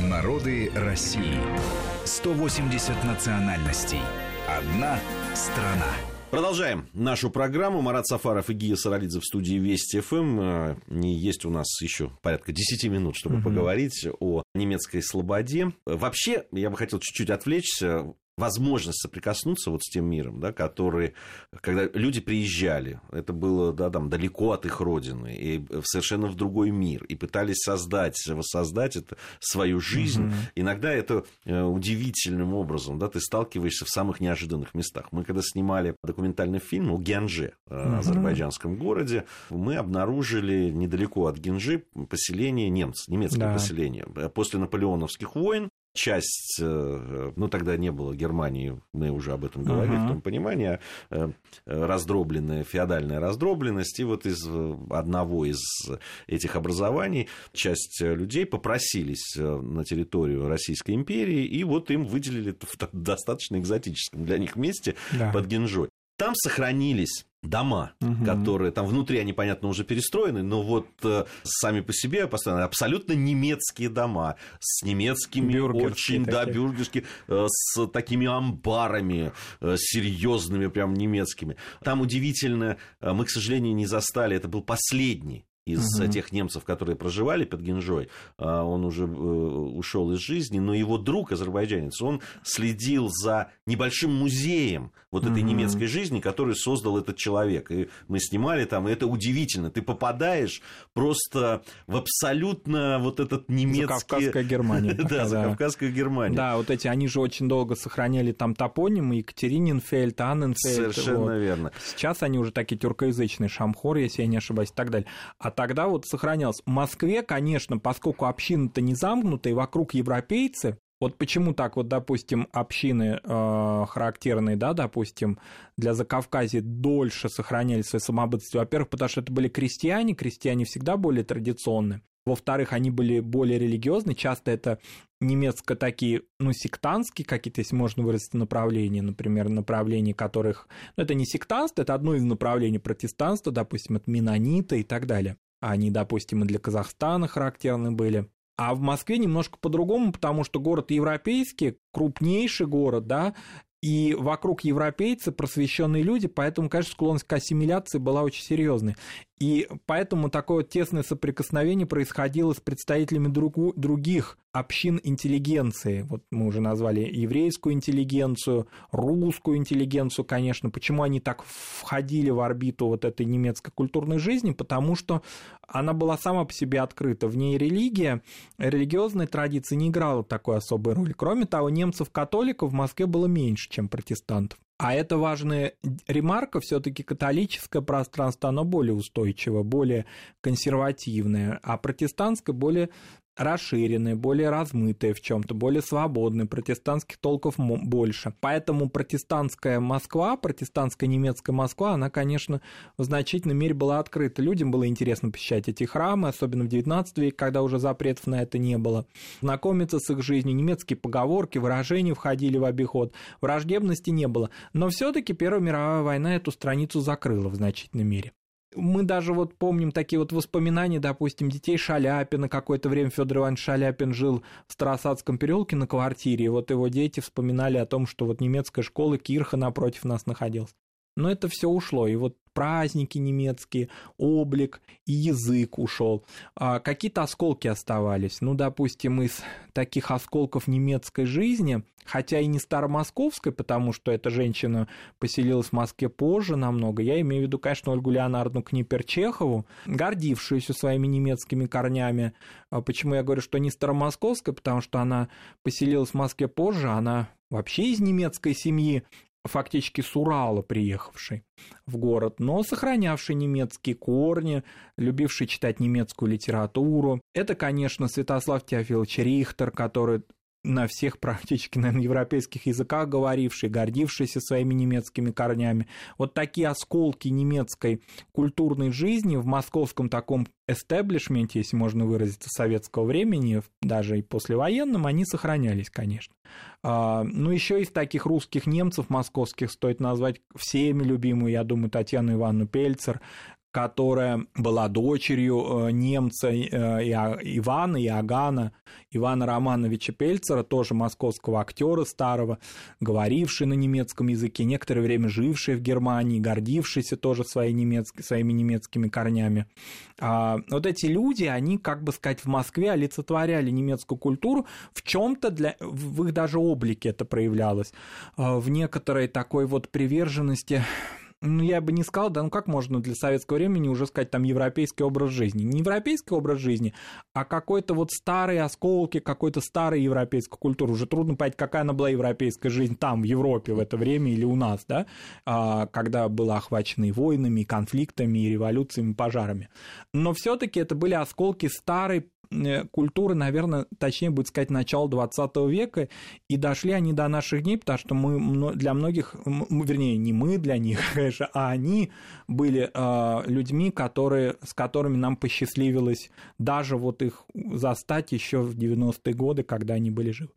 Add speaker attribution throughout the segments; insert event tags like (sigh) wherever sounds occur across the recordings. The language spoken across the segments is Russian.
Speaker 1: Народы России. 180 национальностей. Одна страна.
Speaker 2: Продолжаем нашу программу. Марат Сафаров и Гия Саралидзе в студии Вести ФМ. Э, есть у нас еще порядка 10 минут, чтобы угу. поговорить о немецкой слободе. Вообще, я бы хотел чуть-чуть отвлечься возможность соприкоснуться вот с тем миром, да, который, когда люди приезжали, это было да, там, далеко от их родины, и совершенно в другой мир, и пытались создать, воссоздать это, свою жизнь. Mm-hmm. Иногда это э, удивительным образом, да, ты сталкиваешься в самых неожиданных местах. Мы когда снимали документальный фильм о Гянже, mm-hmm. азербайджанском городе, мы обнаружили недалеко от Генжи поселение немцев, немецкое да. поселение. После наполеоновских войн часть, э, ну тогда не было Германии, мы уже об этом говорили, uh-huh. в том понимании, а, э, раздробленная, феодальная раздробленность, и вот из одного из этих образований часть людей попросились э, на территорию Российской империи, и вот им выделили в достаточно экзотическом для них месте да. под Генжой. Там сохранились дома, угу. которые там внутри они, понятно, уже перестроены, но вот э, сами по себе постоянно абсолютно немецкие дома с немецкими очень, такие. да, бюргерские, э, с такими амбарами э, серьезными, прям немецкими. Там удивительно, э, мы, к сожалению, не застали, это был последний из угу. тех немцев, которые проживали под Генжой, а, он уже э, ушел из жизни, но его друг, азербайджанец, он следил за небольшим музеем вот этой угу. немецкой жизни, который создал этот человек. И мы снимали там, и это удивительно. Ты попадаешь просто в абсолютно вот этот немецкий...
Speaker 3: Закавказская Германия. (laughs)
Speaker 2: Да, Закавказская Германия.
Speaker 3: Да, вот эти, они же очень долго сохраняли там топонимы, Екатерининфельд, Анненфельд.
Speaker 2: Совершенно верно.
Speaker 3: Сейчас они уже такие тюркоязычные, Шамхор, если я не ошибаюсь, и так далее. А тогда вот сохранялось. В Москве, конечно, поскольку община-то не замкнутая, вокруг европейцы, вот почему так вот, допустим, общины э, характерные, да, допустим, для Закавказья дольше сохраняли свою самобытность? Во-первых, потому что это были крестьяне, крестьяне всегда более традиционны. Во-вторых, они были более религиозны, часто это немецко такие, ну, сектантские какие-то, если можно выразить, направления, например, направления которых... Ну, это не сектантство, это одно из направлений протестанства, допустим, это менониты и так далее. Они, допустим, и для Казахстана характерны были. А в Москве немножко по-другому, потому что город европейский, крупнейший город, да, и вокруг европейцы, просвещенные люди, поэтому, конечно, склонность к ассимиляции была очень серьезной. И поэтому такое тесное соприкосновение происходило с представителями другу, других общин интеллигенции. Вот мы уже назвали еврейскую интеллигенцию, русскую интеллигенцию, конечно. Почему они так входили в орбиту вот этой немецкой культурной жизни? Потому что она была сама по себе открыта. В ней религия, религиозная традиция не играла такой особой роли. Кроме того, немцев-католиков в Москве было меньше, чем протестантов. А это важная ремарка, все-таки католическое пространство, оно более устойчивое, более консервативное, а протестантское более расширенные, более размытые в чем-то, более свободные, протестантских толков больше. Поэтому протестантская Москва, протестантская немецкая Москва, она, конечно, в значительной мере была открыта. Людям было интересно посещать эти храмы, особенно в XIX веке, когда уже запретов на это не было. Знакомиться с их жизнью, немецкие поговорки, выражения входили в обиход, враждебности не было. Но все таки Первая мировая война эту страницу закрыла в значительной мере мы даже вот помним такие вот воспоминания, допустим, детей Шаляпина. Какое-то время Федор Иванович Шаляпин жил в Старосадском переулке на квартире, и вот его дети вспоминали о том, что вот немецкая школа Кирха напротив нас находилась. Но это все ушло, и вот праздники немецкие, облик и язык ушел. А какие-то осколки оставались. Ну, допустим, из таких осколков немецкой жизни, хотя и не старомосковской, потому что эта женщина поселилась в Москве позже намного, я имею в виду, конечно, Ольгу Леонардовну Книпер-Чехову, гордившуюся своими немецкими корнями. А почему я говорю, что не старомосковская? Потому что она поселилась в Москве позже, она вообще из немецкой семьи, фактически с Урала приехавший в город, но сохранявший немецкие корни, любивший читать немецкую литературу. Это, конечно, Святослав Теофилович Рихтер, который на всех практически, наверное, европейских языках говоривший, гордившийся своими немецкими корнями. Вот такие осколки немецкой культурной жизни в московском таком эстеблишменте, если можно выразиться, советского времени, даже и послевоенном, они сохранялись, конечно. А, ну, еще из таких русских немцев московских стоит назвать всеми любимую, я думаю, Татьяну Ивановну Пельцер, которая была дочерью немца Ивана Иоганна, Ивана Романовича Пельцера, тоже московского актера старого, говоривший на немецком языке, некоторое время живший в Германии, гордившийся тоже своей немецк... своими немецкими корнями. А, вот эти люди, они, как бы сказать, в Москве олицетворяли немецкую культуру, в чем-то для... в их даже облике это проявлялось, а, в некоторой такой вот приверженности ну, я бы не сказал, да, ну как можно для советского времени уже сказать там европейский образ жизни? Не европейский образ жизни, а какой-то вот старый осколки какой-то старой европейской культуры. Уже трудно понять, какая она была европейская жизнь там, в Европе в это время или у нас, да, а, когда была охвачена и войнами, и конфликтами, и революциями, и пожарами. Но все таки это были осколки старой культуры, наверное, точнее будет сказать, начала 20 века, и дошли они до наших дней, потому что мы для многих, вернее, не мы для них, (laughs) конечно, а они были э, людьми, которые, с которыми нам посчастливилось даже вот их застать еще в 90-е годы, когда они были живы.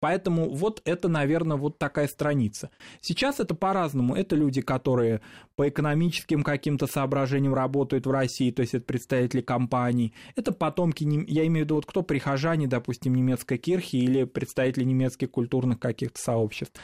Speaker 3: Поэтому вот это, наверное, вот такая страница. Сейчас это по-разному. Это люди, которые по экономическим каким-то соображениям работают в России, то есть это представители компаний. Это потомки, я имею в виду, вот кто прихожане, допустим, немецкой кирхи или представители немецких культурных каких-то сообществ.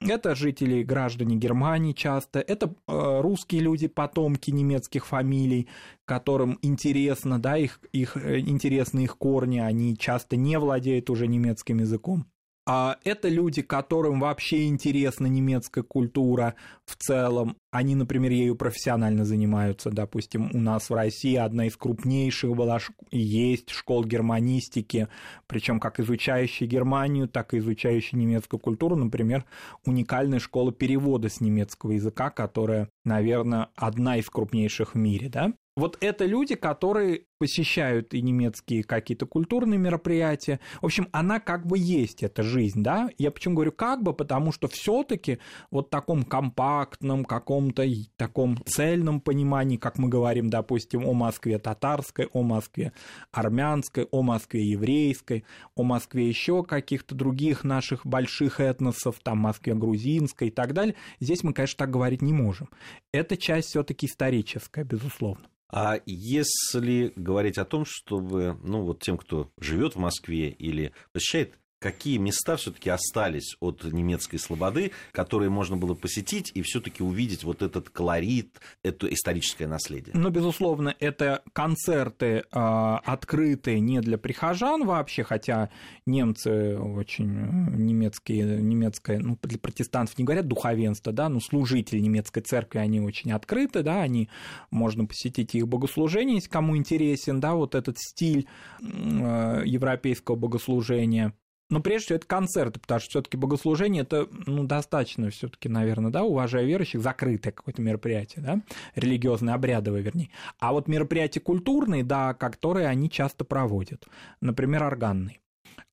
Speaker 3: Это жители, граждане Германии часто, это э, русские люди, потомки немецких фамилий, которым интересно, да, их, их, э, интересны их корни, они часто не владеют уже немецким языком. А это люди, которым вообще интересна немецкая культура в целом. Они, например, ею профессионально занимаются. Допустим, у нас в России одна из крупнейших была есть школ германистики, причем как изучающие Германию, так и изучающие немецкую культуру. Например, уникальная школа перевода с немецкого языка, которая, наверное, одна из крупнейших в мире. Да? Вот это люди, которые посещают и немецкие какие-то культурные мероприятия. В общем, она как бы есть, эта жизнь, да? Я почему говорю как бы, потому что все таки вот в таком компактном, каком-то таком цельном понимании, как мы говорим, допустим, о Москве татарской, о Москве армянской, о Москве еврейской, о Москве еще каких-то других наших больших этносов, там Москве грузинской и так далее, здесь мы, конечно, так говорить не можем. Эта часть все таки историческая, безусловно.
Speaker 2: А если говорить о том, чтобы, ну, вот тем, кто живет в Москве или посещает какие места все-таки остались от немецкой слободы, которые можно было посетить и все-таки увидеть вот этот колорит, это историческое наследие?
Speaker 3: Ну, безусловно, это концерты э, открытые не для прихожан вообще, хотя немцы очень э, немецкие, немецкое, ну, для протестантов не говорят духовенство, да, но служители немецкой церкви, они очень открыты, да, они, можно посетить их богослужение, если кому интересен, да, вот этот стиль э, европейского богослужения. Но прежде всего это концерты, потому что все-таки богослужение это ну, достаточно все-таки, наверное, да, уважая верующих, закрытое какое-то мероприятие, да, религиозное, обрядовое, вернее. А вот мероприятия культурные, да, которые они часто проводят, например, органные.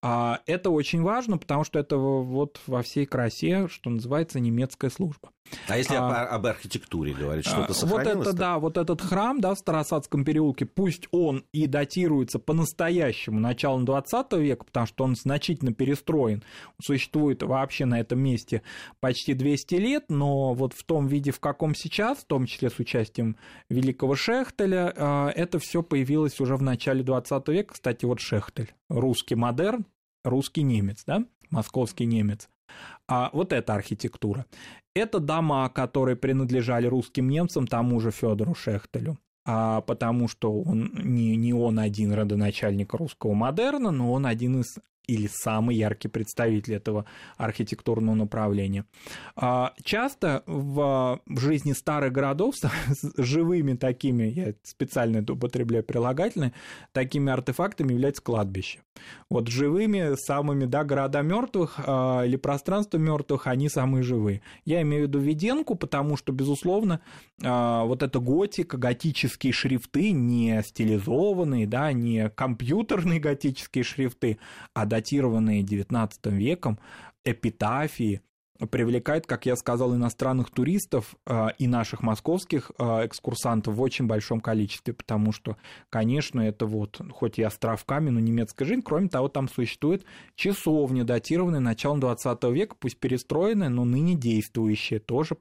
Speaker 3: А это очень важно, потому что это вот во всей красе, что называется, немецкая служба.
Speaker 2: А если а, об архитектуре говорить, что-то
Speaker 3: сохранилось? Вот это, да, вот этот храм, да, в Старосадском переулке, пусть он и датируется по-настоящему началом 20 века, потому что он значительно перестроен, существует вообще на этом месте почти 200 лет, но вот в том виде, в каком сейчас, в том числе с участием великого Шехтеля, а, это все появилось уже в начале 20 века. Кстати, вот Шехтель, русский модерн, русский немец, да, московский немец. А вот эта архитектура. Это дома, которые принадлежали русским немцам, тому же Федору Шехтелю. А потому что он не, не он один родоначальник русского модерна, но он один из или самый яркий представитель этого архитектурного направления. А, часто в жизни старых городов с живыми такими, я специально это употребляю прилагательные, такими артефактами является кладбище. Вот живыми самыми, да, города мертвых а, или пространство мертвых, они самые живые. Я имею в виду Веденку, потому что, безусловно, а, вот эта готика, готические шрифты, не стилизованные, да, не компьютерные (laughs) готические шрифты, а датированные XIX веком, эпитафии, привлекает, как я сказал, иностранных туристов э, и наших московских э, экскурсантов в очень большом количестве, потому что, конечно, это вот, хоть и островками, но немецкая жизнь, кроме того, там существует часовня, датированная началом 20 века, пусть перестроенная, но ныне действующая, тоже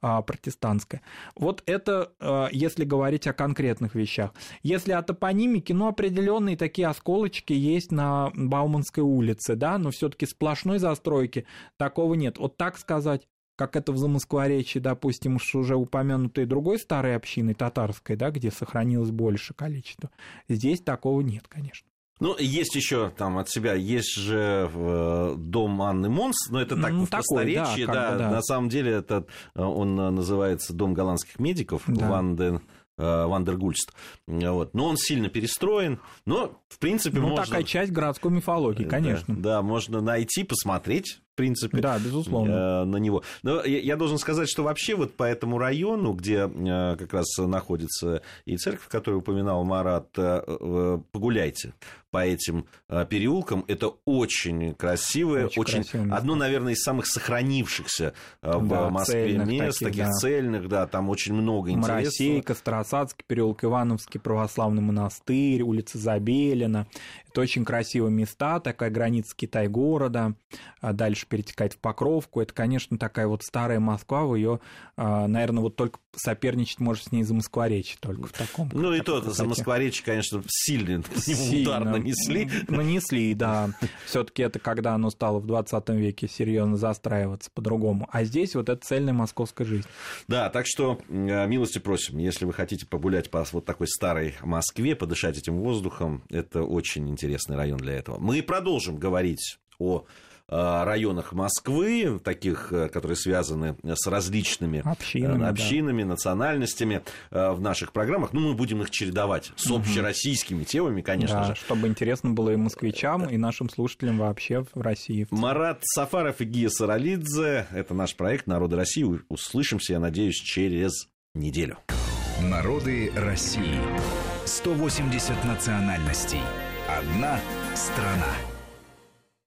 Speaker 3: протестантская. Вот это а, если говорить о конкретных вещах. Если о топонимике, ну, определенные такие осколочки есть на Бауманской улице, да, но все-таки сплошной застройки такого нет. Вот так сказать, как это в Замоскворечье, допустим, с уже упомянутой другой старой общиной, татарской, да, где сохранилось больше количество. Здесь такого нет, конечно.
Speaker 2: Ну, есть еще там от себя, есть же э, дом Анны Монс, но это так ну, в такой, просторечии, да, да, да, на самом деле это э, он э, называется Дом голландских медиков да. Ванден Вандергульст. Вот. Но он сильно перестроен, но, в принципе,
Speaker 3: ну,
Speaker 2: можно...
Speaker 3: такая часть городской мифологии, конечно.
Speaker 2: Да, да, можно найти, посмотреть принципе,
Speaker 3: да, безусловно.
Speaker 2: На него. Но я должен сказать, что вообще вот по этому району, где как раз находится и церковь, которую упоминал Марат, погуляйте по этим переулкам. Это очень красивое, очень, очень одно, наверное, из самых сохранившихся в да, Москве мест, таких, таких да. цельных, да, там очень много интересного.
Speaker 3: Моросейка, Старосадский переулок, Ивановский православный монастырь, улица Забелина. Это очень красивые места, такая граница Китай-города, а дальше перетекает в Покровку. Это, конечно, такая вот старая Москва, в ее, а, наверное, вот только соперничать может с ней за Москворечье только в таком.
Speaker 2: Ну и то, за Москворечье, конечно, сильный Сильно. удар нанесли. (laughs)
Speaker 3: Нанесли, да. все таки это когда оно стало в 20 веке серьезно застраиваться по-другому. А здесь вот это цельная московская жизнь.
Speaker 2: Да, так что э, милости просим, если вы хотите погулять по вот такой старой Москве, подышать этим воздухом, это очень интересный район для этого. Мы продолжим говорить о районах Москвы, таких, э, которые связаны с различными общинами, общинами да. национальностями э, в наших программах. Ну, мы будем их чередовать с общероссийскими темами, конечно
Speaker 3: да,
Speaker 2: же.
Speaker 3: Чтобы интересно было и москвичам, и нашим слушателям вообще в России.
Speaker 2: Марат Сафаров и Гия Саралидзе. Это наш проект «Народы России». Услышимся, я надеюсь, через неделю.
Speaker 1: Народы России. 180 национальностей. Одна страна.